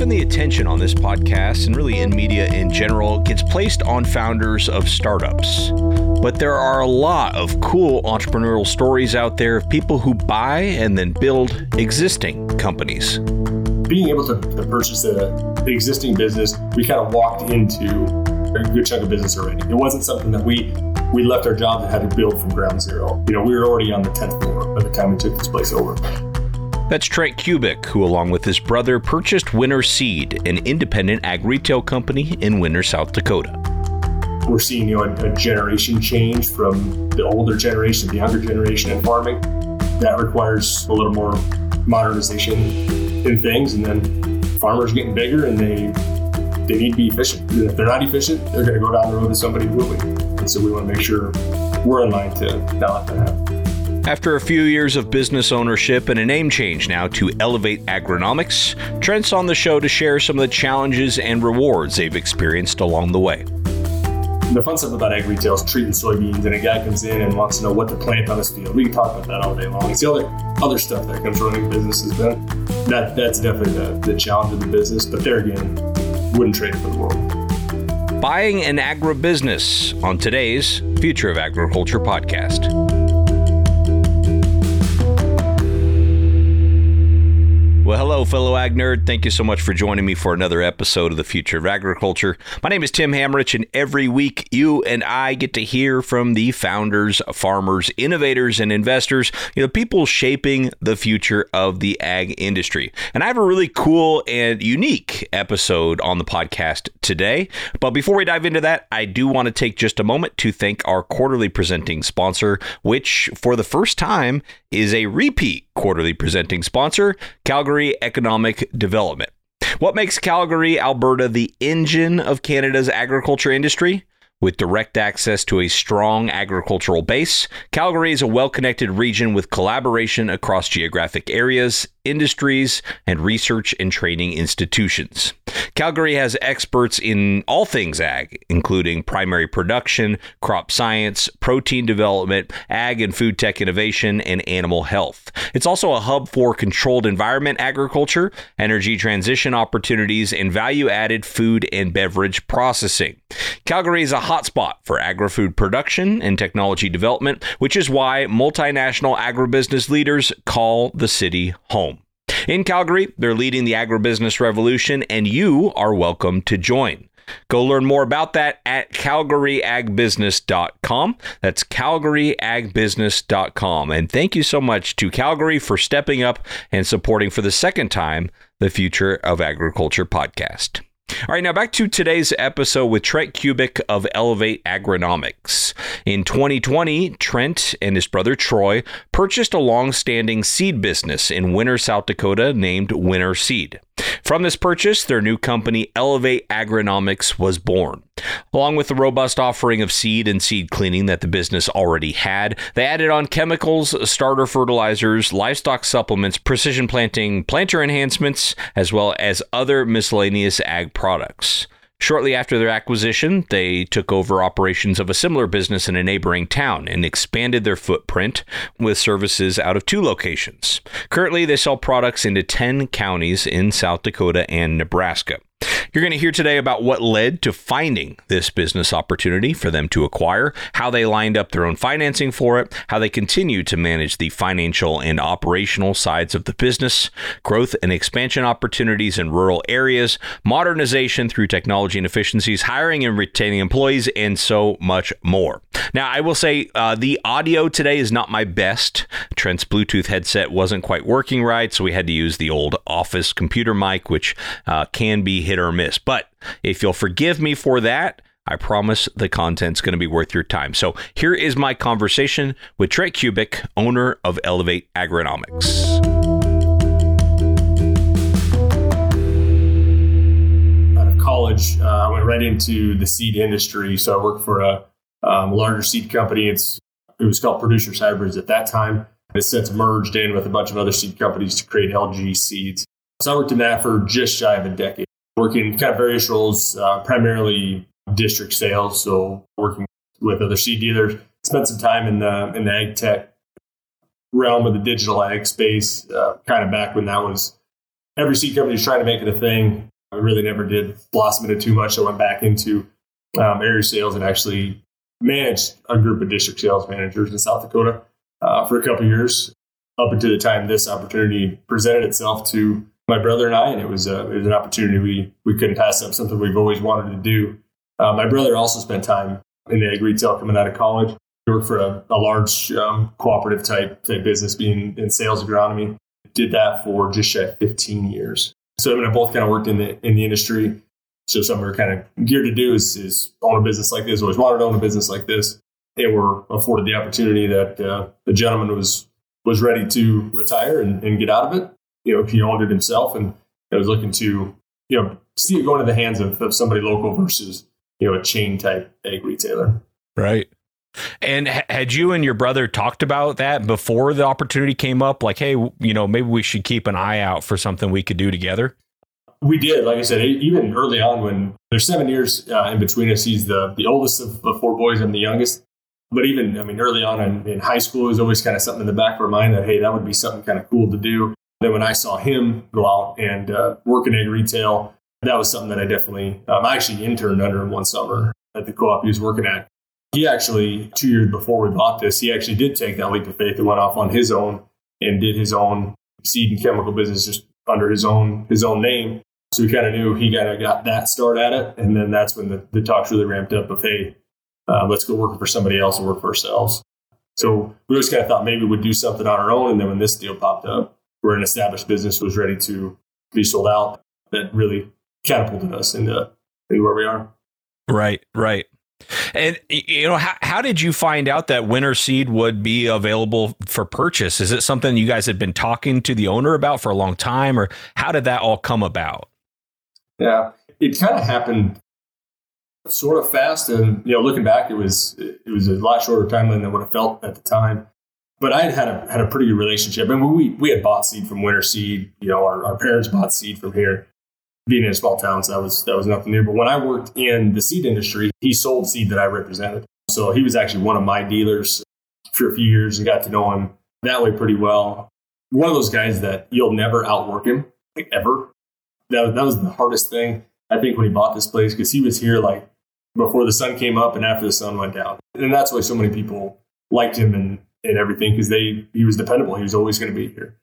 Often the attention on this podcast and really in media in general gets placed on founders of startups. But there are a lot of cool entrepreneurial stories out there of people who buy and then build existing companies. Being able to, to purchase a, the existing business, we kind of walked into a good chunk of business already. It wasn't something that we we left our job and had to build from ground zero. You know, we were already on the 10th floor by the time we took this place over. That's Trent Kubik, who, along with his brother, purchased Winner Seed, an independent ag retail company in Winner, South Dakota. We're seeing you know, a, generation change from the older generation to the younger generation in farming. That requires a little more modernization in things, and then farmers getting bigger and they they need to be efficient. And if they're not efficient, they're going to go down the road to somebody who will be. And so we want to make sure we're in line to not let that happen. After a few years of business ownership and a name change now to Elevate Agronomics, Trent's on the show to share some of the challenges and rewards they've experienced along the way. The fun stuff about ag retail is treating soybeans, and a guy comes in and wants to know what to plant on his field. We can talk about that all day long. It's the other other stuff that comes running businesses. Then that that's definitely the, the challenge of the business. But there again, wouldn't trade it for the world. Buying an agribusiness on today's Future of Agriculture podcast. Well, hello, fellow ag nerd. Thank you so much for joining me for another episode of the Future of Agriculture. My name is Tim Hammerich, and every week you and I get to hear from the founders, farmers, innovators, and investors, you know, people shaping the future of the ag industry. And I have a really cool and unique episode on the podcast today. But before we dive into that, I do want to take just a moment to thank our quarterly presenting sponsor, which for the first time is a repeat quarterly presenting sponsor, Calgary Economic Development. What makes Calgary, Alberta the engine of Canada's agriculture industry? With direct access to a strong agricultural base, Calgary is a well connected region with collaboration across geographic areas, industries, and research and training institutions. Calgary has experts in all things ag, including primary production, crop science, protein development, ag and food tech innovation, and animal health. It's also a hub for controlled environment agriculture, energy transition opportunities, and value added food and beverage processing. Calgary is a hotspot for agri-food production and technology development, which is why multinational agribusiness leaders call the city home. In Calgary, they're leading the agribusiness revolution, and you are welcome to join. Go learn more about that at calgaryagbusiness.com. That's calgaryagbusiness.com. And thank you so much to Calgary for stepping up and supporting for the second time the Future of Agriculture podcast. All right, now back to today's episode with Trent Kubik of Elevate Agronomics. In 2020, Trent and his brother Troy purchased a long-standing seed business in Winner, South Dakota named Winner Seed. From this purchase, their new company, Elevate Agronomics, was born. Along with the robust offering of seed and seed cleaning that the business already had, they added on chemicals, starter fertilizers, livestock supplements, precision planting, planter enhancements, as well as other miscellaneous ag products. Shortly after their acquisition, they took over operations of a similar business in a neighboring town and expanded their footprint with services out of two locations. Currently, they sell products into 10 counties in South Dakota and Nebraska. You're going to hear today about what led to finding this business opportunity for them to acquire, how they lined up their own financing for it, how they continue to manage the financial and operational sides of the business, growth and expansion opportunities in rural areas, modernization through technology and efficiencies, hiring and retaining employees, and so much more. Now, I will say uh, the audio today is not my best. Trent's Bluetooth headset wasn't quite working right, so we had to use the old office computer mic, which uh, can be hit or miss. But if you'll forgive me for that, I promise the content's going to be worth your time. So here is my conversation with Trent Kubik, owner of Elevate Agronomics. Out of college, uh, I went right into the seed industry. So I worked for a um, larger seed company. It's it was called Producers Hybrids at that time. It's since merged in with a bunch of other seed companies to create LG Seeds. So I worked in that for just shy of a decade working kind of various roles, uh, primarily district sales. So working with other seed dealers. Spent some time in the in the ag tech realm of the digital ag space, uh, kind of back when that was every seed company was trying to make it a thing. I really never did blossom into too much. I went back into um, area sales and actually managed a group of district sales managers in South Dakota uh, for a couple years up until the time this opportunity presented itself to my brother and I, and it was, a, it was an opportunity we, we couldn't pass up, something we've always wanted to do. Uh, my brother also spent time in the ag retail coming out of college. He worked for a, a large um, cooperative type, type business, being in sales agronomy. Did that for just shy of 15 years. So I mean, I both kind of worked in the in the industry. So something we're kind of geared to do is, is own a business like this. Always wanted to own a business like this, and we're afforded the opportunity that uh, the gentleman was was ready to retire and, and, get out of it. You know, he owned it himself, and I was looking to you know see it go into the hands of, of somebody local versus you know a chain type egg retailer. Right. And had you and your brother talked about that before the opportunity came up? Like, hey, you know, maybe we should keep an eye out for something we could do together. We did, like I said, even early on when there's seven years uh, in between us. He's the the oldest of the four boys. I'm the youngest. But even, I mean, early on in, in high school, it was always kind of something in the back of our mind that hey, that would be something kind of cool to do. Then when I saw him go out and uh, work in ag retail, that was something that I definitely. Um, I actually interned under him one summer at the co-op he was working at he actually, two years before we bought this, he actually did take that leap of faith and went off on his own and did his own seed and chemical business just under his own his own name. So we kind of knew he kind of got that start at it, and then that's when the, the talks really ramped up of hey, uh, let's go work for somebody else and work for ourselves. So we always kind of thought maybe we'd do something on our own, and then when this deal popped up, where an established business was ready to be sold out, that really catapulted us into, into where we are. Right, right. And you know, how, how did you find out that Winner Seed would be available for purchase? Is it something you guys had been talking to the owner about for a long time, or how did that all come about? Yeah, it kind of happened sort of fast, and you know, looking back, it was it was a lot shorter timeline than what I felt at the time. But I had had a had a pretty good relationship, and we we had bought seed from Winner Seed. You know, our, our parents bought seed from here, being in a small town, so that was that was nothing new. But when I worked in the seed industry, he sold seed that I represented. So he was actually one of my dealers for a few years and got to know him that way pretty well. One of those guys that you'll never outwork him, like ever. That, that was the hardest thing, I think, when he bought this place because he was here like before the sun came up and after the sun went down. And that's why so many people liked him and, and everything because they he was dependable. He was always going to be here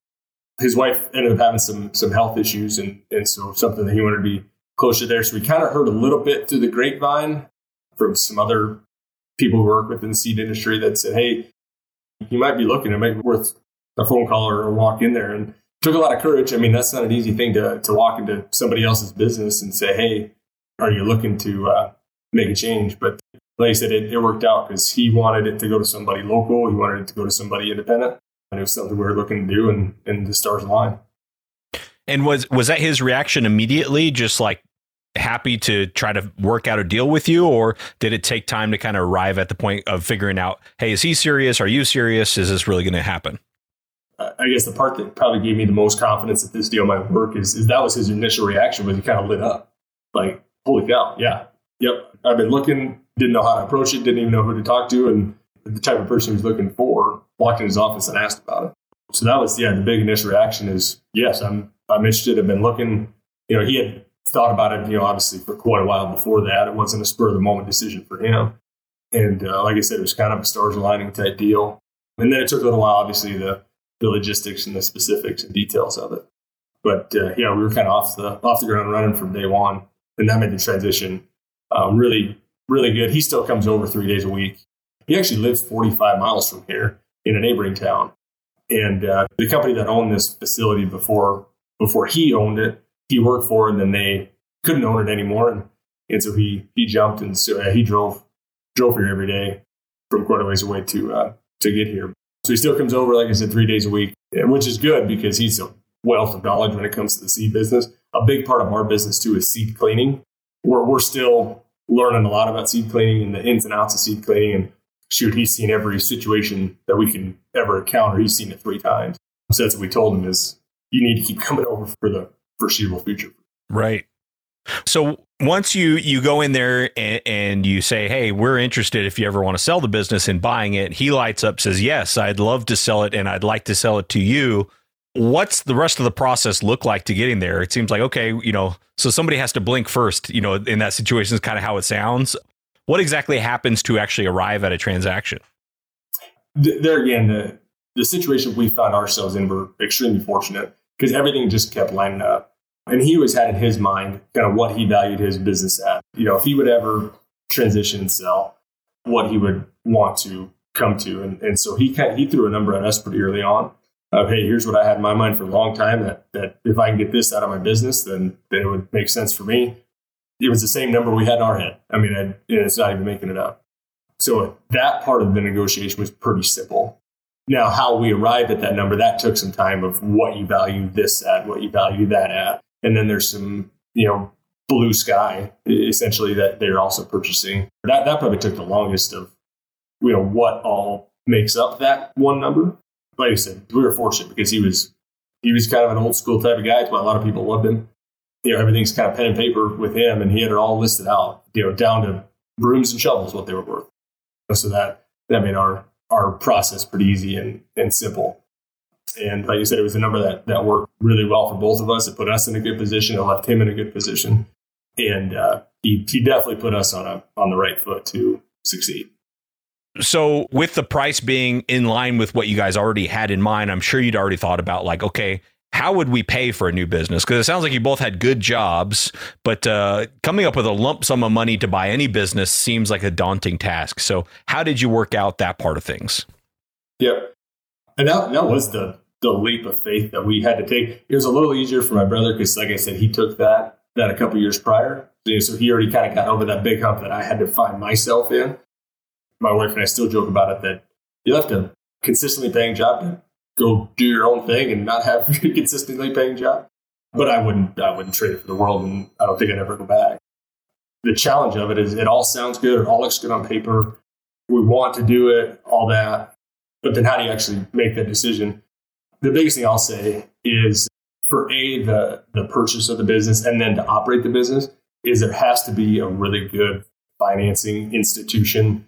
his wife ended up having some some health issues, and and so something that he wanted to be closer there. So we kind of heard a little bit through the grapevine from some other people who work within the seed industry that said, "Hey, you might be looking. It might be worth a phone call or a walk in there." And took a lot of courage. I mean, that's not an easy thing to to walk into somebody else's business and say, "Hey, are you looking to uh, make a change?" But like I said, it, it worked out because he wanted it to go to somebody local. He wanted it to go to somebody independent and it was something we were looking to do, and and the stars aligned. And was was that his reaction immediately? Just like happy to try to work out a deal with you, or did it take time to kind of arrive at the point of figuring out, hey, is he serious? Are you serious? Is this really going to happen? I guess the part that probably gave me the most confidence that this deal might work is, is that was his initial reaction was he kind of lit up. Like, holy cow, yeah, yep. I've been looking, didn't know how to approach it, didn't even know who to talk to, and the type of person he's looking for walked in his office and asked about it. So that was yeah, the big initial reaction is yes, I'm I'm interested. I've been looking. You know, he had thought about it. You know, obviously for quite a while before that. It wasn't a spur of the moment decision for him. And uh, like I said, it was kind of a stars aligning type deal. And then it took a little while, obviously, the the logistics and the specifics and details of it. But uh, yeah, we were kind of off the off the ground running from day one, and that made the transition um, really really good. He still comes over three days a week. He actually lives 45 miles from here in a neighboring town. And uh, the company that owned this facility before before he owned it, he worked for, and then they couldn't own it anymore, and, and so he he jumped, and so uh, he drove drove here every day from quite a ways away to uh, to get here. So he still comes over, like I said, three days a week, which is good because he's a wealth of knowledge when it comes to the seed business. A big part of our business too is seed cleaning. We're we're still learning a lot about seed cleaning and the ins and outs of seed cleaning and shoot, he's seen every situation that we can ever encounter. He's seen it three times. So that's what we told him is you need to keep coming over for the foreseeable future. Right. So once you you go in there and, and, you say, "Hey, we're interested if you ever want to sell the business and buying it," he lights up, says, "Yes, I'd love to sell it, and I'd like to sell it to you." What's the rest of the process look like to getting there? It seems like okay, you know, so somebody has to blink first. You know, in that situation is kind of how it sounds. What exactly happens to actually arrive at a transaction? There again, the the situation we found ourselves in, we're extremely fortunate because everything just kept lining up. And he always had in his mind kind of what he valued his business at. You know, if he would ever transition and sell, what he would want to come to. And, and so he kind of, he threw a number at us pretty early on of, hey, here's what I had in my mind for a long time that, that if I can get this out of my business, then, then it would make sense for me. It was the same number we had in our head. I mean, I, it's not even making it up. So that part of the negotiation was pretty simple. Now, how we arrived at that number, that took some time of what you value this at, what you value that at. And then there's some, you know, blue sky essentially that they're also purchasing. That that probably took the longest of, you know, what all makes up that one number. Like I said, we were fortunate because he was he was kind of an old school type of guy. That's why a lot of people loved him. You know, everything's kind of pen and paper with him, and he had it all listed out, you know, down to brooms and shovels what they were worth. So that that made our our process pretty easy and, and simple. And like you said, it was a number that, that worked really well for both of us. It put us in a good position. It left him in a good position. And uh, he, he definitely put us on a on the right foot to succeed. So, with the price being in line with what you guys already had in mind, I'm sure you'd already thought about like, okay, how would we pay for a new business? Because it sounds like you both had good jobs, but uh, coming up with a lump sum of money to buy any business seems like a daunting task. So, how did you work out that part of things? Yep, and that that was the the leap of faith that we had to take. It was a little easier for my brother because, like I said, he took that that a couple years prior, so he already kind of got over that big hump that I had to find myself in. My wife and I still joke about it that you left a consistently paying job to go do your own thing and not have a consistently paying job. But I wouldn't I wouldn't trade it for the world and I don't think I'd ever go back. The challenge of it is it all sounds good, it all looks good on paper. We want to do it, all that. But then how do you actually make that decision? The biggest thing I'll say is for A, the the purchase of the business and then to operate the business, is there has to be a really good financing institution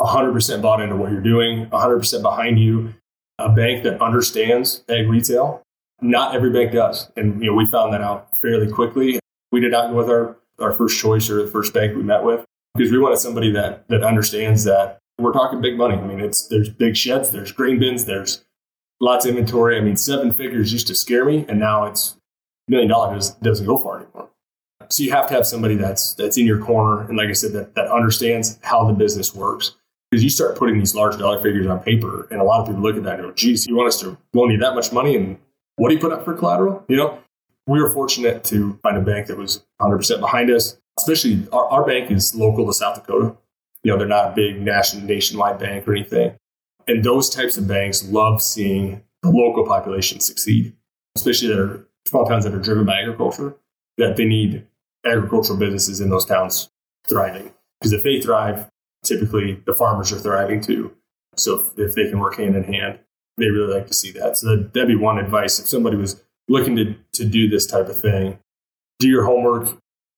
100% bought into what you're doing, 100% behind you, a bank that understands egg retail. Not every bank does. And you know, we found that out fairly quickly. We did not go with our, our first choice or the first bank we met with because we wanted somebody that that understands that we're talking big money. I mean, it's there's big sheds, there's grain bins, there's lots of inventory. I mean, seven figures used to scare me, and now it's million dollars doesn't go far anymore. So you have to have somebody that's that's in your corner, and like I said, that that understands how the business works because you start putting these large dollar figures on paper, and a lot of people look at that and go, geez, you want us to loan you that much money? And what do you put up for collateral? You know, we were fortunate to find a bank that was 100% behind us, especially our, our bank is local to South Dakota. You know, they're not a big national, nationwide bank or anything. And those types of banks love seeing the local population succeed, especially that are small towns that are driven by agriculture, that they need agricultural businesses in those towns thriving. Because if they thrive, typically the farmers are thriving too. So if, if they can work hand in hand, they really like to see that. So that'd be one advice. If somebody was looking to, to do this type of thing, do your homework.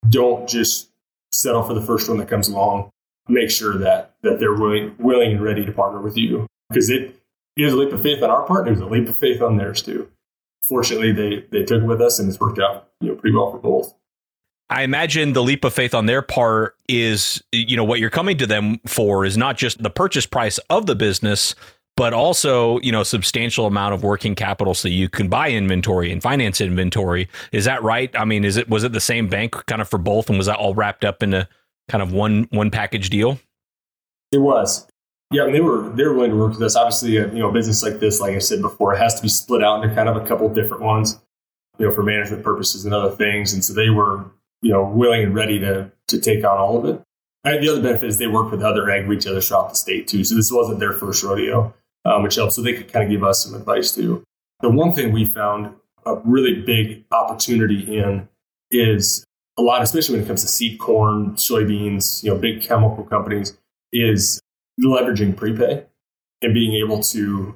Don't just settle for the first one that comes along. Make sure that, that they're willing, willing and ready to partner with you because it is a leap of faith on our part. Was a leap of faith on theirs too. Fortunately, they, they took it with us and it's worked out you know, pretty well for both. I imagine the leap of faith on their part is, you know, what you're coming to them for is not just the purchase price of the business, but also, you know, substantial amount of working capital so you can buy inventory and finance inventory. Is that right? I mean, is it was it the same bank kind of for both and was that all wrapped up in a kind of one one package deal? It was. Yeah, and they were they were willing to work with us. Obviously, a, you know, a business like this, like I said before, it has to be split out into kind of a couple different ones, you know, for management purposes and other things. And so they were you know, willing and ready to to take on all of it. And the other benefit is they work with other ag retailers throughout the state too. So this wasn't their first rodeo, um, which helps. So they could kind of give us some advice too. The one thing we found a really big opportunity in is a lot, especially when it comes to seed corn, soybeans, you know, big chemical companies, is leveraging prepay and being able to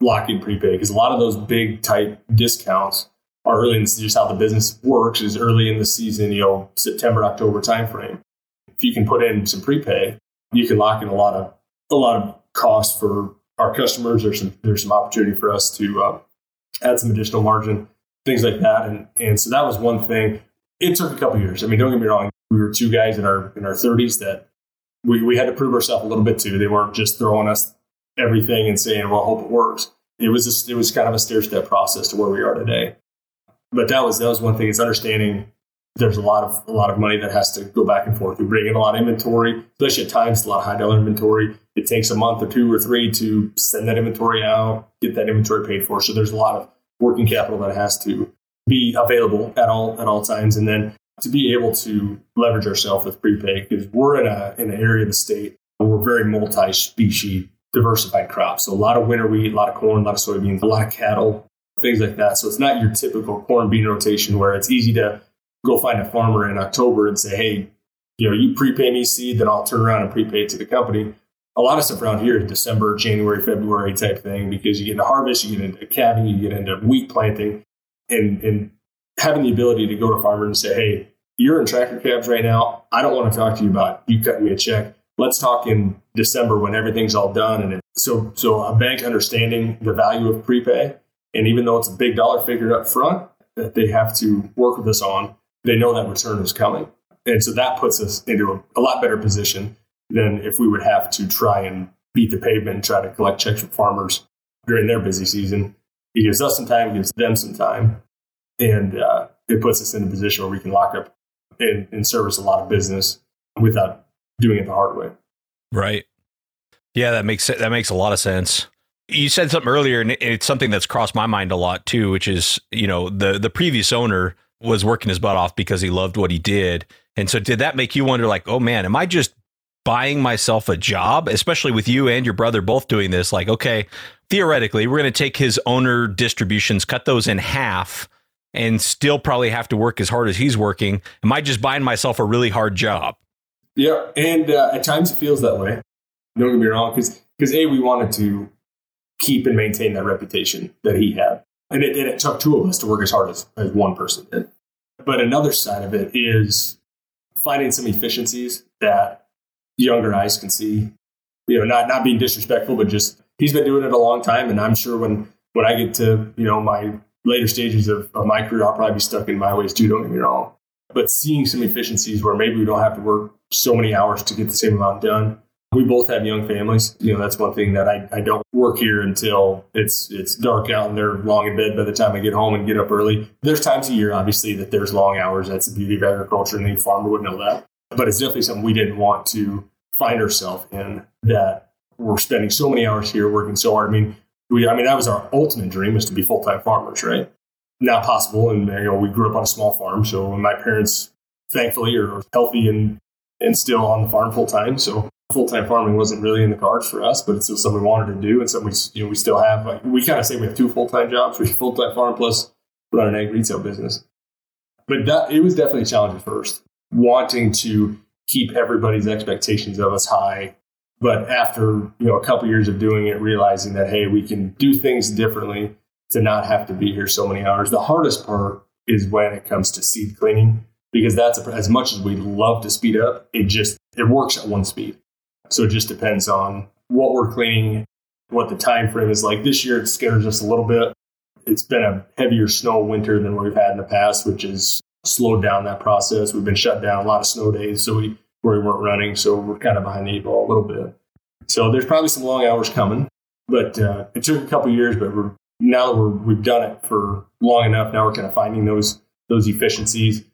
lock in prepay because a lot of those big type discounts early in just how the business works is early in the season, you know, September, October timeframe. If you can put in some prepay, you can lock in a lot of a lot of cost for our customers. There's some there's some opportunity for us to uh, add some additional margin, things like that. And and so that was one thing. It took a couple years. I mean, don't get me wrong. We were two guys in our in our 30s that we, we had to prove ourselves a little bit too. They weren't just throwing us everything and saying, "Well, hope it works." It was just, it was kind of a stair step process to where we are today. But that was that was one thing is understanding there's a lot of a lot of money that has to go back and forth. We bring in a lot of inventory, especially at times a lot of high dollar inventory. It takes a month or two or three to send that inventory out, get that inventory paid for. So there's a lot of working capital that has to be available at all at all times, and then to be able to leverage ourselves with prepay because we're in a in an area of the state where we're very multi-species diversified crops. So a lot of winter wheat, a lot of corn, a lot of soybeans, a lot of cattle, things like that. So it's not your typical corn bean rotation where it's easy to go find a farmer in October and say, hey, you know, you prepay me seed, then I'll turn around and prepay it to the company. A lot of stuff around here is December, January, February type thing because you get into harvest, you get into calving, you get into wheat planting, and and having the ability to go to farmer and say, hey, you're in tractor cabs right now. I don't want to talk to you about you cutting me a check. Let's talk in December when everything's all done. And it, so so a bank understanding the value of prepay, and even though it's a big dollar figure up front that they have to work with us on, they know that return is coming. And so that puts us into a, a lot better position than if we would have to try and beat the pavement and try to collect checks from farmers during their busy season. It gives us some time, it gives them some time, and uh, it puts us in a position where we can lock up and, and service a lot of business without doing it the hard way. Right. Yeah, that makes that makes a lot of sense. You said something earlier, and it's something that's crossed my mind a lot too, which is you know the the previous owner was working his butt off because he loved what he did. And so did that make you wonder like, oh man, am I just buying myself a job, especially with you and your brother both doing this? Like, okay, theoretically, we're going to take his owner distributions, cut those in half, and still probably have to work as hard as he's working. Am I just buying myself a really hard job? Yeah. And uh, at times it feels that way. Don't get me wrong, because because A, we wanted to keep and maintain that reputation that he had. And it, and it took two of us to work as hard as, as one person did. But another side of it is finding some efficiencies that younger eyes can see. You know, not not being disrespectful, but just he's been doing it a long time, and I'm sure when when I get to you know my later stages of, of my career, I'll probably be stuck in my ways too. Don't get me wrong, but seeing some efficiencies where maybe we don't have to work so many hours to get the same amount done, we both have young families. You know, that's one thing that I, I don't work here until it's it's dark out and they're long in bed by the time I get home and get up early. There's times a year, obviously, that there's long hours. That's the beauty of agriculture, and any farmer would know that. But it's definitely something we didn't want to find ourselves in that we're spending so many hours here working so hard. I mean, we I mean that was our ultimate dream was to be full time farmers, right? Not possible, and you know we grew up on a small farm, so my parents thankfully are healthy and and still on the farm full time. So full time farming wasn't really in the cards for us, but it's still something we wanted to do and something we you know we still have. Like we kind of say we have two full time jobs: we full time farm plus run an ag retail business. But that it was definitely a challenge at first, wanting to keep everybody's expectations of us high. But after you know a couple years of doing it, realizing that hey, we can do things differently to not have to be here so many hours. The hardest part is when it comes to seed cleaning because that's a, as much as we love to speed up, it just it works at one speed. So it just depends on what we're cleaning, what the time frame is like. This year it scares us a little bit. It's been a heavier snow winter than we've had in the past, which has slowed down that process. We've been shut down a lot of snow days, so we where we weren't running, so we're kind of behind the eight ball a little bit. So there's probably some long hours coming, but uh, it took a couple years. But we're now that we're, we've done it for long enough, now we're kind of finding those those efficiencies.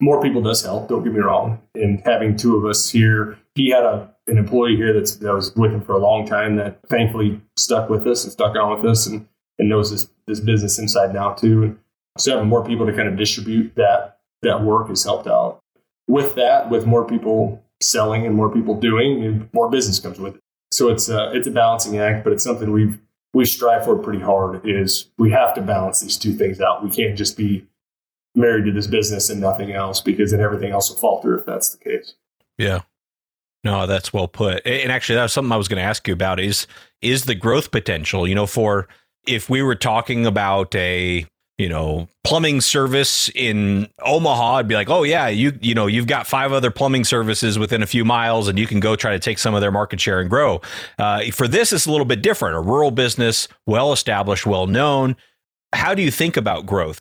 More people does help. Don't get me wrong. And having two of us here, he had a an employee here that's that was with him for a long time that thankfully stuck with us and stuck on with us and, and knows this this business inside now too. And so having more people to kind of distribute that that work has helped out. With that, with more people selling and more people doing, more business comes with it. So it's a, it's a balancing act, but it's something we've we strive for pretty hard. Is we have to balance these two things out. We can't just be married to this business and nothing else because then everything else will falter if that's the case. Yeah. No, that's well put. And actually, that was something I was going to ask you about is is the growth potential, you know, for if we were talking about a, you know, plumbing service in Omaha, I'd be like, "Oh yeah, you you know, you've got five other plumbing services within a few miles and you can go try to take some of their market share and grow." Uh, for this it's a little bit different. A rural business, well established, well known, How do you think about growth?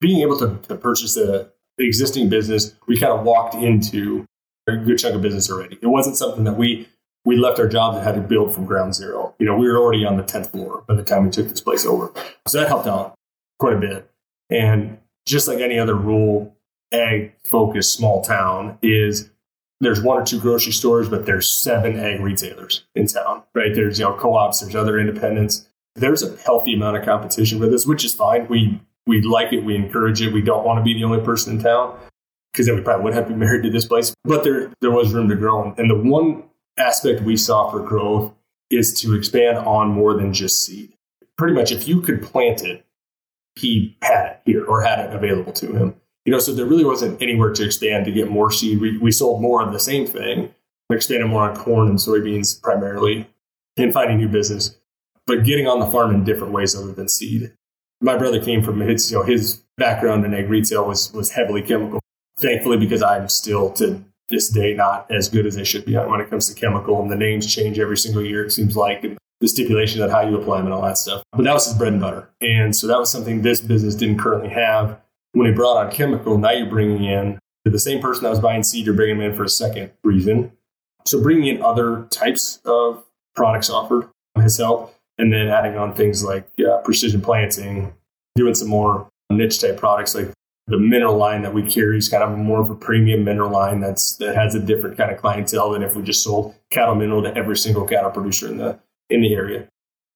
Being able to, to purchase a existing business, we kind of walked into a good chunk of business already. It wasn't something that we we left our jobs and had to build from ground zero. You know, we were already on the tenth floor by the time we took this place over, so that helped out quite a bit. And just like any other rural ag focused small town, is there's one or two grocery stores, but there's seven ag retailers in town, right? There's, you know, co-ops, there's other independents. There's a healthy amount of competition with us, which is fine. We, we like it. We encourage it. We don't want to be the only person in town because then we probably would have to be married to this place, but there, there was room to grow. And the one aspect we saw for growth is to expand on more than just seed. Pretty much if you could plant it, he had it here or had it available to him you know, so there really wasn't anywhere to expand to get more seed. We, we sold more of the same thing, We expanded more on corn and soybeans primarily, and finding new business, but getting on the farm in different ways other than seed. My brother came from his, you know, his background in ag retail was was heavily chemical. Thankfully, because I'm still to this day not as good as I should be when it comes to chemical, and the names change every single year. It seems like and the stipulation on how you apply them and all that stuff. But that was his bread and butter, and so that was something this business didn't currently have when he brought on chemical, now you're bringing in the same person that was buying seed, you're bringing them in for a second reason. So bringing in other types of products offered has helped. And then adding on things like uh, precision planting, doing some more niche type products like the mineral line that we carry is kind of more of a premium mineral line that's that has a different kind of clientele than if we just sold cattle mineral to every single cattle producer in the in the area.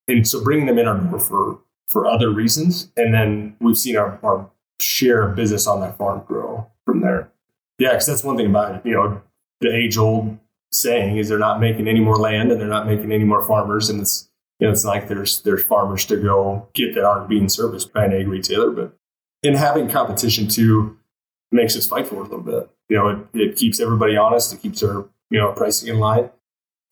And so bringing them in our door for for other reasons, and then we've seen our, our share of business on that farm grow from there. Yeah, because that's one thing about it. You know, the age old saying is they're not making any more land and they're not making any more farmers, and it's you know it's like there's there's farmers to go get that aren't being serviced by an ag retailer, but in having competition too makes us fight for it a little bit. You know, it, it keeps everybody honest. It keeps our you know pricing in line.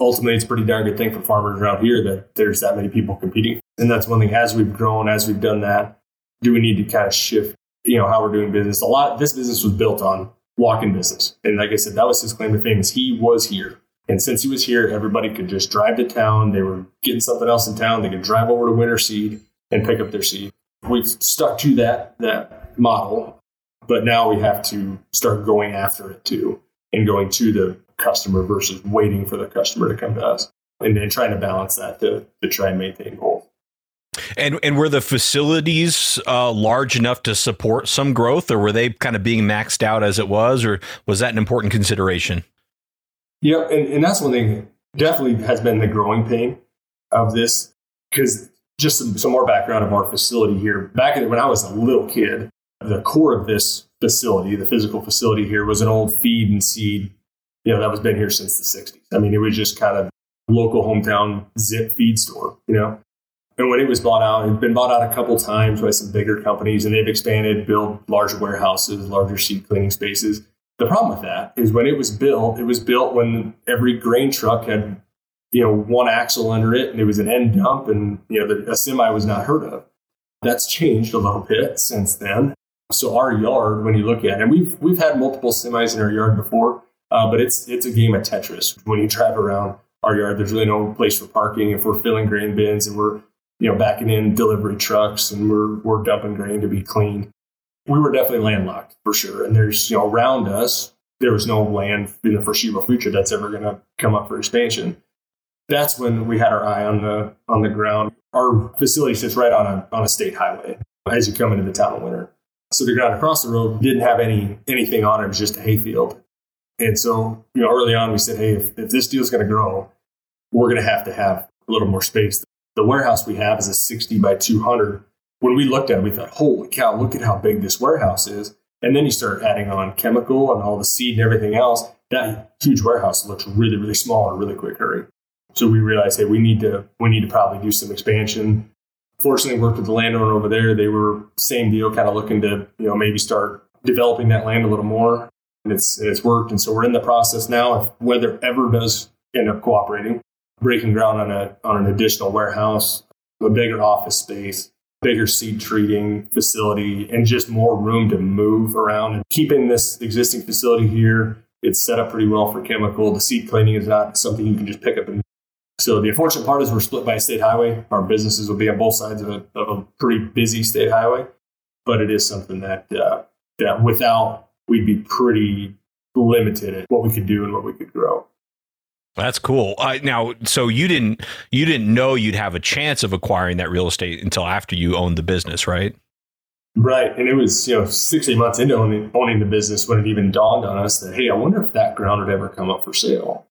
Ultimately, it's a pretty darn good thing for farmers around here that there's that many people competing. And that's one thing. As we've grown, as we've done that, do we need to kind of shift you know how we're doing business. A lot this business was built on walk-in business, and like I said, that was his claim to fame. Is he was here, and since he was here, everybody could just drive to town. They were getting something else in town. They could drive over to Winner Seed and pick up their seed. We've stuck to that that model, but now we have to start going after it too, and going to the customer versus waiting for the customer to come to us, and then trying to balance that to to try and maintain both. And and were the facilities uh, large enough to support some growth, or were they kind of being maxed out as it was, or was that an important consideration? Yeah, and, and that's one thing definitely has been the growing pain of this because just some, some more background of our facility here. Back when I was a little kid, the core of this facility, the physical facility here, was an old feed and seed. You know, that was been here since the 60s. I mean, it was just kind of local hometown zip feed store, you know? And when it was bought out, it had been bought out a couple times by some bigger companies, and they've expanded, built larger warehouses, larger seed cleaning spaces. The problem with that is when it was built, it was built when every grain truck had, you know, one axle under it, and there was an end dump, and you know, the, a semi was not heard of. That's changed a little bit since then. So our yard, when you look at it, and we've we've had multiple semis in our yard before, uh, but it's it's a game of Tetris. When you drive around our yard, there's really no place for parking. If we're filling grain bins and we're you know, backing in delivery trucks and we're, we're dumping grain to be cleaned. We were definitely landlocked for sure. And there's, you know, around us, there was no land in the foreseeable future that's ever going to come up for expansion. That's when we had our eye on the on the ground. Our facility sits right on a on a state highway as you come into the town in Winner. So the ground across the road didn't have any anything on it; it was just a hayfield. And so, you know, early on, we said, "Hey, if, if this deal's going to grow, we're going to have to have a little more space the warehouse we have is a 60 by 200. When we looked at it, we thought, holy cow, look at how big this warehouse is. And then you start adding on chemical and all the seed and everything else. That huge warehouse looks really, really small in a really quick hurry. So we realized, hey, we need to we need to probably do some expansion. Fortunately, worked with the landowner over there. They were same deal, kind of looking to you know maybe start developing that land a little more, and it's it's worked. And so we're in the process now. If weather ever does end up cooperating, breaking ground on a on an additional warehouse, a bigger office space, bigger seed treating facility, and just more room to move around. And keeping this existing facility here, it's set up pretty well for chemical. The seed cleaning is not something you can just pick up and So the unfortunate part is we're split by a state highway. Our businesses will be on both sides of a, of a pretty busy state highway, but it is something that uh, that without we'd be pretty limited at what we could do and what we could grow. That's cool. Uh, now, so you didn't you didn't know you'd have a chance of acquiring that real estate until after you owned the business, right? Right, and it was you know six eight months into owning, owning the business when it even dawned on us that hey, I wonder if that ground would ever come up for sale.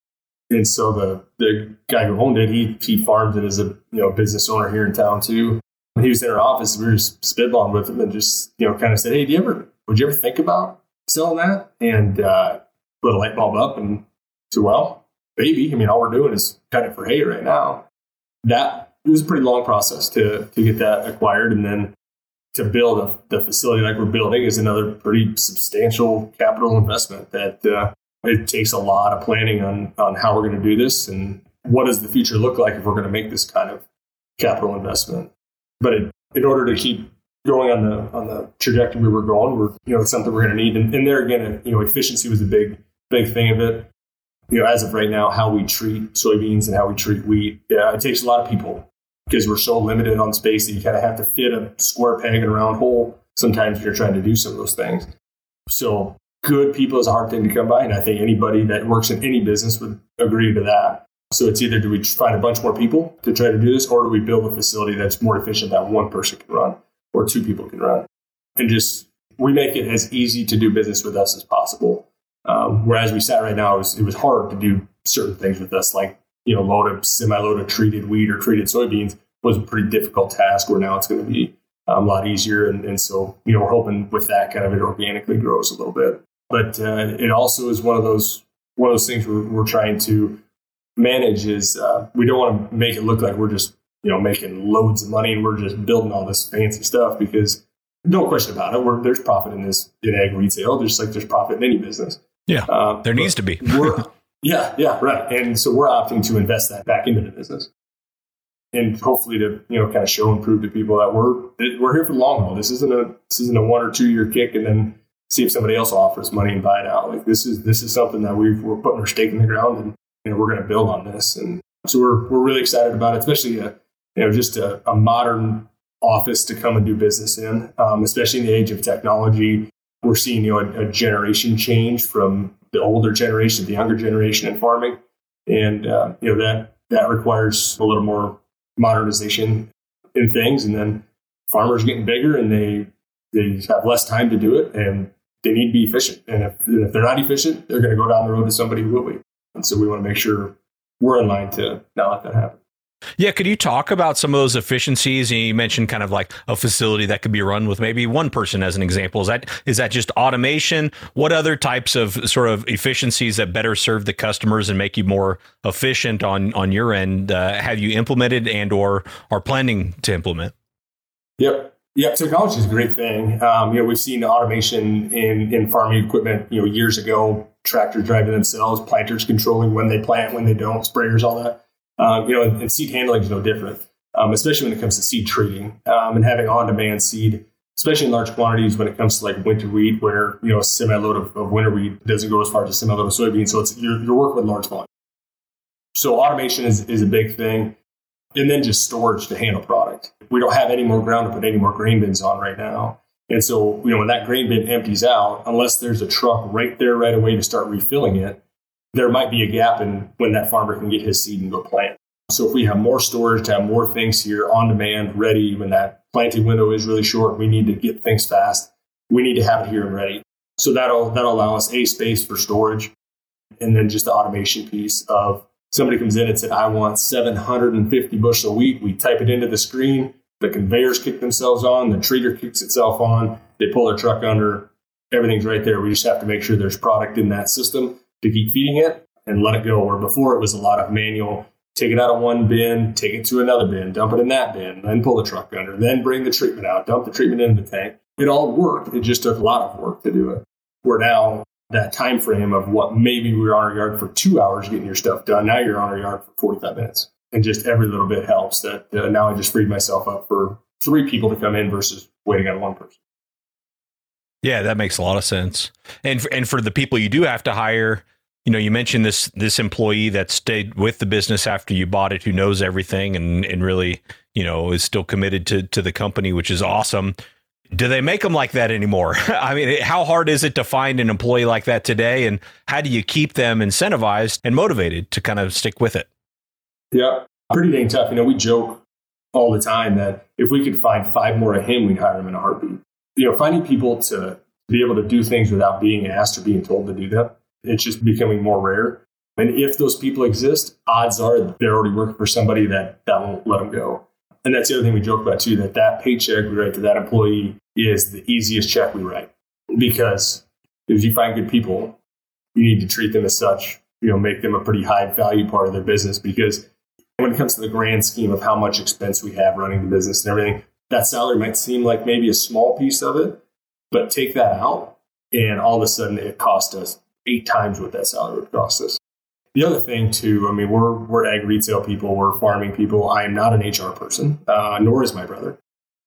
And so the the guy who owned it, he he farmed it as a you know business owner here in town too. When he was in our office, we were just spitballing with him and just you know kind of said, hey, do you ever would you ever think about selling that? And uh, a light bulb up and said, well, maybe. I mean, all we're doing is cutting it for hay right now. That it was a pretty long process to to get that acquired, and then to build a, the facility like we're building is another pretty substantial capital investment that uh, it takes a lot of planning on on how we're going to do this and what does the future look like if we're going to make this kind of capital investment. But it, in order to keep going on the on the trajectory we're going, we're you know it's something we're going to need. And, and there again, uh, you know, efficiency was a big big thing of it. You know, as of right now, how we treat soybeans and how we treat wheat, yeah, it takes a lot of people because we're so limited on space that you kind of have to fit a square peg in a round hole sometimes you're trying to do some of those things. So good people is a hard thing to come by. And I think anybody that works in any business would agree to that. So it's either do we find a bunch more people to try to do this, or do we build a facility that's more efficient that one person can run or two people can run? And just we make it as easy to do business with us as possible. Um, whereas we sat right now, it was, it was hard to do certain things with us, like you know, load a semi-load of treated wheat or treated soybeans was a pretty difficult task. Where now it's going to be um, a lot easier, and, and so you know, we're hoping with that kind of it organically grows a little bit. But uh, it also is one of those one of those things we're, we're trying to manage. Is uh, we don't want to make it look like we're just you know making loads of money and we're just building all this fancy stuff because no question about it, there's profit in this in ag retail, just like there's profit in any business. Yeah, uh, there needs to be. yeah, yeah, right. And so we're opting to invest that back into the business, and hopefully to you know kind of show and prove to people that we're that we're here for the long haul. This isn't a this isn't a one or two year kick, and then see if somebody else offers money and buy it out. Like this is this is something that we we're putting our stake in the ground, and you know, we're going to build on this. And so we're we're really excited about it, especially a, you know just a, a modern office to come and do business in, um, especially in the age of technology. We're seeing you know a, a, generation change from the older generation to the younger generation in farming, and uh, you know that that requires a little more modernization in things. And then farmers getting bigger and they they have less time to do it, and they need to be efficient. And if, if they're not efficient, they're going to go down the road to somebody who will be. And so we want to make sure we're in line to not let that happen. Yeah, could you talk about some of those efficiencies? You mentioned kind of like a facility that could be run with maybe one person as an example. Is that is that just automation? What other types of sort of efficiencies that better serve the customers and make you more efficient on on your end uh, have you implemented and or are planning to implement? Yep. Yeah, technology is a great thing. Um, you know, we've seen automation in, in farming equipment, you know, years ago, tractors driving themselves, planters controlling when they plant, when they don't, sprayers, all that. Um, you know, and, and, seed handling is no different, um, especially when it comes to seed treating um, and having on-demand seed, especially in large quantities when it comes to like winter wheat, where, you know, a semi-load of, of winter wheat doesn't go as far as a semi-load of soybean. So it's, you're, you're working with large volume. So automation is, is a big thing and then just storage to handle product. We don't have any more ground to put any more grain bins on right now. And so, you know, when that grain bin empties out, unless there's a truck right there right away to start refilling it, there might be a gap in when that farmer can get his seed and go plant. So if we have more storage to have more things here on demand, ready when that planting window is really short, we need to get things fast. We need to have it here and ready. So that'll that'll allow us a space for storage, and then just the automation piece of somebody comes in and said, I want 750 bushel a week. We type it into the screen. The conveyors kick themselves on. The treater kicks itself on. They pull their truck under. Everything's right there. We just have to make sure there's product in that system to keep feeding it and let it go. Where before it was a lot of manual, take it out of one bin, take it to another bin, dump it in that bin, then pull the truck under, then bring the treatment out, dump the treatment into the tank. It all worked. It just took a lot of work to do it. Where now that time frame of what maybe we were on our yard for two hours getting your stuff done. Now you're on our yard for 45 minutes. And just every little bit helps that uh, now I just freed myself up for three people to come in versus waiting on one person. Yeah, that makes a lot of sense. And for, and for the people you do have to hire, you know, you mentioned this this employee that stayed with the business after you bought it, who knows everything and and really, you know, is still committed to to the company, which is awesome. Do they make them like that anymore? I mean, how hard is it to find an employee like that today, and how do you keep them incentivized and motivated to kind of stick with it? Yeah, pretty dang tough. You know, we joke all the time that if we could find five more of him, we'd hire him in a heartbeat. You know, finding people to be able to do things without being asked or being told to do them, it's just becoming more rare. And if those people exist, odds are they're already working for somebody that, that won't let them go. And that's the other thing we joke about too, that that paycheck we write to that employee is the easiest check we write. Because if you find good people, you need to treat them as such, you know, make them a pretty high value part of their business because when it comes to the grand scheme of how much expense we have running the business and everything, that salary might seem like maybe a small piece of it, but take that out, and all of a sudden it cost us eight times what that salary would cost us. The other thing, too, I mean, we're we're ag retail people, we're farming people. I am not an HR person, uh, nor is my brother.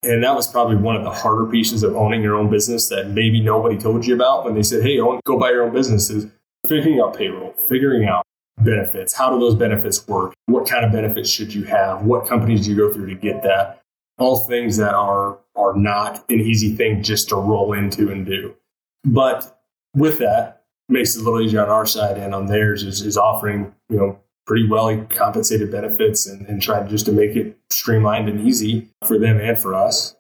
And that was probably one of the harder pieces of owning your own business that maybe nobody told you about when they said, "Hey, own, go buy your own business." Is figuring out payroll, figuring out benefits. How do those benefits work? What kind of benefits should you have? What companies do you go through to get that? All things that are are not an easy thing just to roll into and do. But with that, makes it a little easier on our side and on theirs is, is offering, you know, pretty well compensated benefits and, and trying just to make it streamlined and easy for them and for us.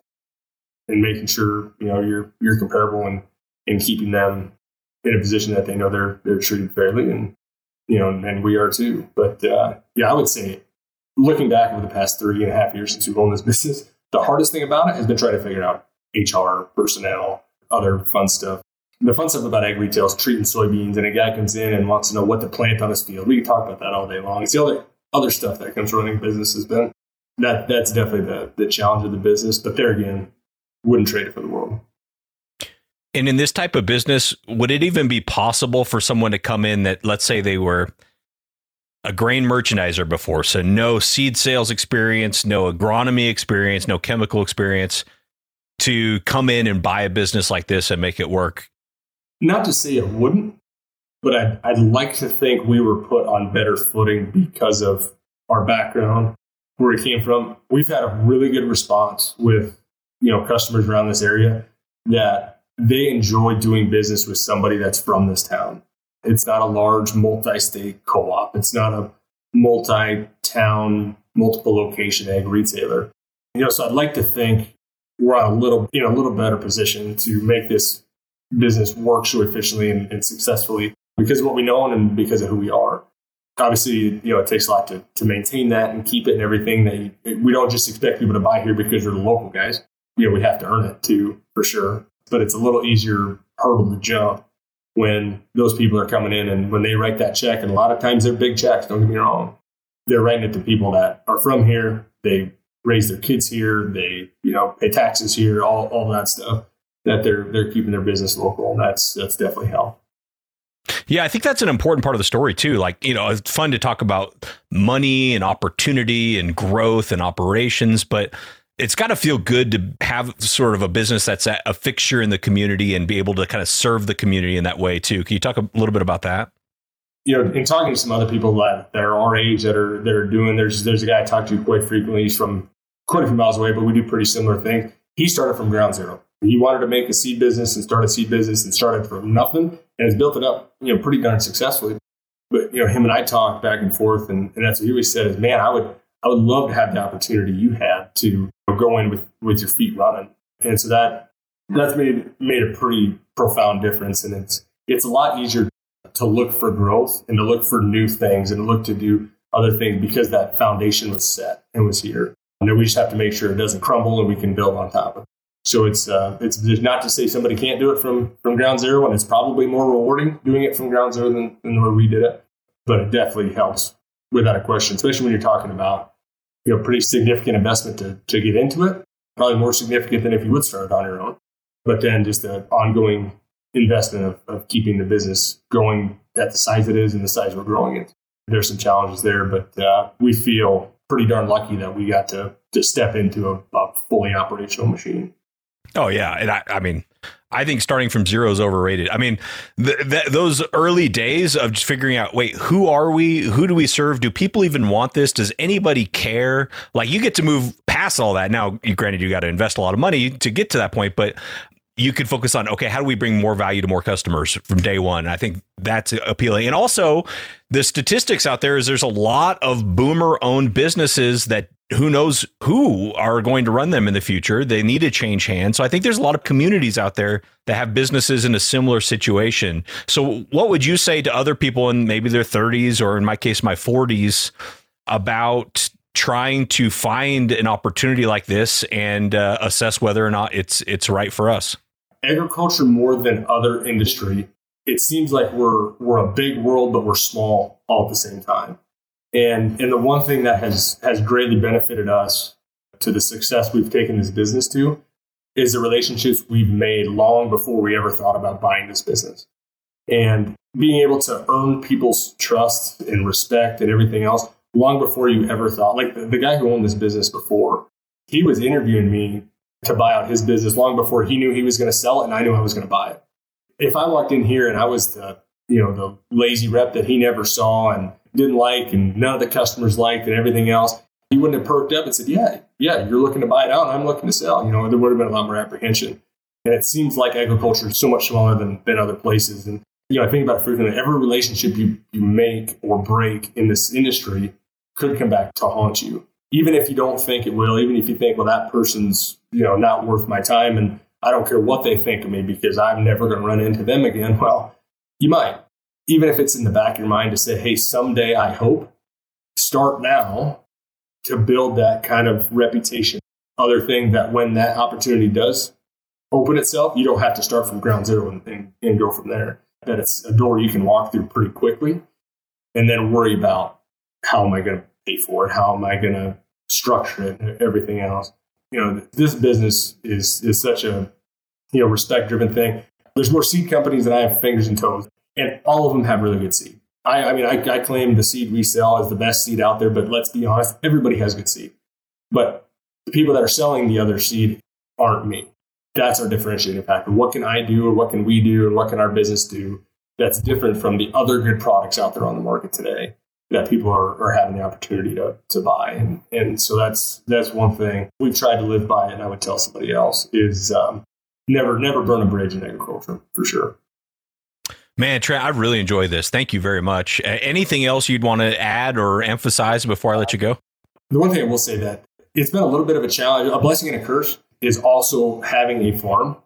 And making sure, you know, you're you're comparable and, and keeping them in a position that they know they're they're treated fairly and you know, and we are too. But uh, yeah, I would say looking back over the past three and a half years since we've owned this business, the hardest thing about it has been trying to figure out HR, personnel, other fun stuff. The fun stuff about ag retail is treating soybeans, and a guy comes in and wants to know what to plant on his field. We can talk about that all day long. It's the other other stuff that comes running business has been that that's definitely the the challenge of the business. But there again, wouldn't trade it for the world. And in this type of business, would it even be possible for someone to come in that, let's say, they were a grain merchandiser before, so no seed sales experience, no agronomy experience, no chemical experience, to come in and buy a business like this and make it work? Not to say it wouldn't, but I'd, I'd like to think we were put on better footing because of our background, where we came from. We've had a really good response with you know customers around this area that they enjoy doing business with somebody that's from this town. It's not a large multi-state co-op. It's not a multi-town, multiple location ag retailer. You know, so I'd like to think we're on a little, in a little better position to make this business works so efficiently and, and successfully because of what we know and because of who we are. Obviously, you know, it takes a lot to, to maintain that and keep it and everything. That we don't just expect people to buy here because they're the local guys. You know, we have to earn it too, for sure but it's a little easier hurdle to jump when those people are coming in and when they write that check. And a lot of times they're big checks, don't get me wrong. They're writing it to people that are from here. They raise their kids here. They, you know, pay taxes here, all, all that stuff that they're, they're keeping their business local. And that's, that's definitely helped. Yeah, I think that's an important part of the story too. Like, you know, it's fun to talk about money and opportunity and growth and operations, but it's got to feel good to have sort of a business that's a fixture in the community and be able to kind of serve the community in that way too. Can you talk a little bit about that? You know, in talking to some other people that, that are our age that are that are doing, there's there's a guy I talk to quite frequently. He's from quite a few miles away, but we do pretty similar things. He started from ground zero. He wanted to make a seed business and start a seed business and started from nothing and has built it up, you know, pretty darn successfully. But you know, him and I talked back and forth, and, and that's what he always said is, man, I would I would love to have the opportunity you had to go in with, with your feet running. And so that that's made made a pretty profound difference. And it's it's a lot easier to look for growth and to look for new things and to look to do other things because that foundation was set and was here. And then we just have to make sure it doesn't crumble and we can build on top of it. So it's uh, it's not to say somebody can't do it from from ground zero, and it's probably more rewarding doing it from ground zero than, than the way we did it. But it definitely helps without a question, especially when you're talking about you know, pretty significant investment to, to get into it. Probably more significant than if you would start it on your own. But then just the ongoing investment of, of keeping the business going at the size it is and the size we're growing it. There's some challenges there, but uh, we feel pretty darn lucky that we got to, to step into a, a fully operational machine. Oh yeah, and I, I mean, I think starting from zero is overrated. I mean, th- th- those early days of just figuring out, wait, who are we? Who do we serve? Do people even want this? Does anybody care? Like, you get to move past all that. Now, granted, you got to invest a lot of money to get to that point, but you could focus on okay how do we bring more value to more customers from day one? I think that's appealing. And also the statistics out there is there's a lot of boomer owned businesses that who knows who are going to run them in the future. They need to change hands. So i think there's a lot of communities out there that have businesses in a similar situation. So what would you say to other people in maybe their 30s or in my case my 40s about trying to find an opportunity like this and uh, assess whether or not it's it's right for us agriculture more than other industry, it seems like we're we're a big world, but we're small all at the same time. And and the one thing that has has greatly benefited us to the success we've taken this business to is the relationships we've made long before we ever thought about buying this business. And being able to earn people's trust and respect and everything else long before you ever thought. Like the, the guy who owned this business before, he was interviewing me to buy out his business long before he knew he was going to sell it and I knew I was going to buy it. If I walked in here and I was the, you know, the lazy rep that he never saw and didn't like and none of the customers liked and everything else, he wouldn't have perked up and said, yeah, yeah, you're looking to buy it out I'm looking to sell. You know, there would have been a lot more apprehension. And it seems like agriculture is so much smaller than, than other places. And, you know, I think about frequently. Every relationship you, you make or break in this industry could come back to haunt you even if you don't think it will, even if you think, well, that person's, you know, not worth my time and I don't care what they think of me because I'm never going to run into them again. Well, you might. Even if it's in the back of your mind to say, hey, someday I hope, start now to build that kind of reputation. Other thing that when that opportunity does open itself, you don't have to start from ground zero and, and, and go from there. That it's a door you can walk through pretty quickly and then worry about how am I going to pay for it? How am I going to structure it everything else? You know, this business is is such a you know respect driven thing. There's more seed companies than I have fingers and toes, and all of them have really good seed. I, I mean, I, I claim the seed we sell is the best seed out there, but let's be honest, everybody has good seed. But the people that are selling the other seed aren't me. That's our differentiating factor. What can I do, or what can we do, and what can our business do that's different from the other good products out there on the market today? That people are, are having the opportunity to, to buy. And, and so that's, that's one thing we've tried to live by. And I would tell somebody else is um, never, never burn a bridge in agriculture for sure. Man, Trent, I really enjoy this. Thank you very much. Uh, anything else you'd want to add or emphasize before I let you go? The one thing I will say that it's been a little bit of a challenge. A blessing and a curse is also having a farm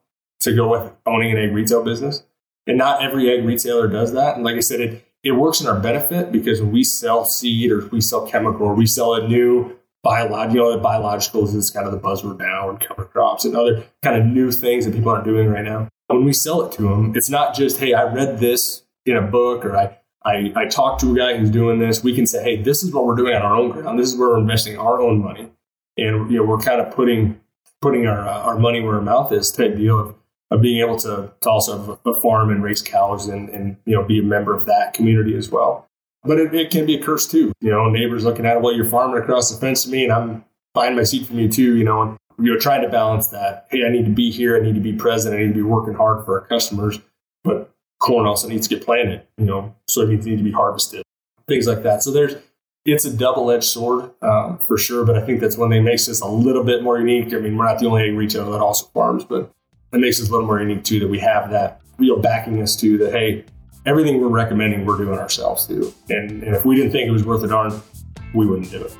to go with owning an ag retail business. And not every ag retailer does that. And like I said, it, it works in our benefit because when we sell seed or we sell chemical or we sell a new biological, you know, biologicals is kind of the buzzword now and cover crops and other kind of new things that people aren't doing right now. When we sell it to them, it's not just, hey, I read this in a book or I, I, I talked to a guy who's doing this. We can say, hey, this is what we're doing on our own ground. This is where we're investing our own money. And, you know, we're kind of putting, putting our, uh, our money where our mouth is type deal of, being able to, to also farm and raise cows and, and you know be a member of that community as well. But it, it can be a curse too. You know, neighbors looking at it, well, you're farming across the fence to me, and I'm buying my seed from you too. You know, and you know, trying to balance that. Hey, I need to be here. I need to be present. I need to be working hard for our customers. But corn also needs to get planted. You know, soybeans need to be harvested. Things like that. So there's it's a double-edged sword um, for sure. But I think that's one thing makes us a little bit more unique. I mean, we're not the only retailer that also farms, but that makes us a little more unique too that we have that real backing us to that hey everything we're recommending we're doing ourselves too. And, and if we didn't think it was worth a darn we wouldn't do it.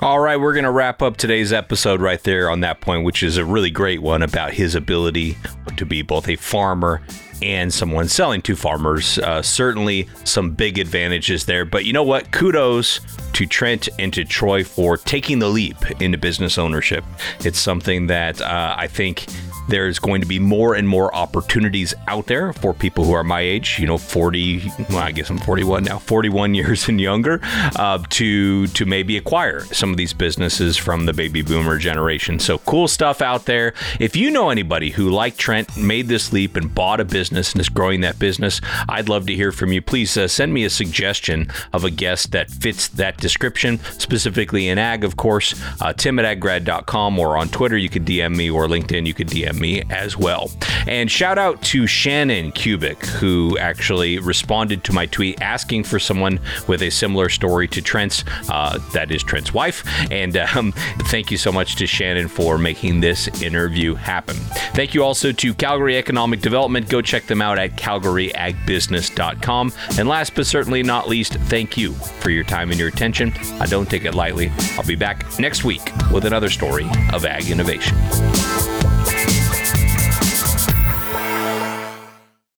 All right, we're going to wrap up today's episode right there on that point, which is a really great one about his ability to be both a farmer and someone selling to farmers. Uh, certainly some big advantages there. But you know what? Kudos to Trent and to Troy for taking the leap into business ownership. It's something that uh, I think there's going to be more and more opportunities out there for people who are my age, you know, 40, well, I guess I'm 41 now, 41 years and younger, uh, to to maybe acquire some of these businesses from the baby boomer generation. So cool stuff out there. If you know anybody who, like Trent, made this leap and bought a business business and is growing that business, I'd love to hear from you. Please uh, send me a suggestion of a guest that fits that description, specifically in ag, of course. Uh, Tim at aggrad.com or on Twitter, you could DM me, or LinkedIn, you could DM me as well. And shout out to Shannon Kubik, who actually responded to my tweet asking for someone with a similar story to Trent's. Uh, that is Trent's wife. And um, thank you so much to Shannon for making this interview happen. Thank you also to Calgary Economic Development. Go check them out at calgaryagbusiness.com. And last but certainly not least, thank you for your time and your attention. I don't take it lightly. I'll be back next week with another story of ag innovation.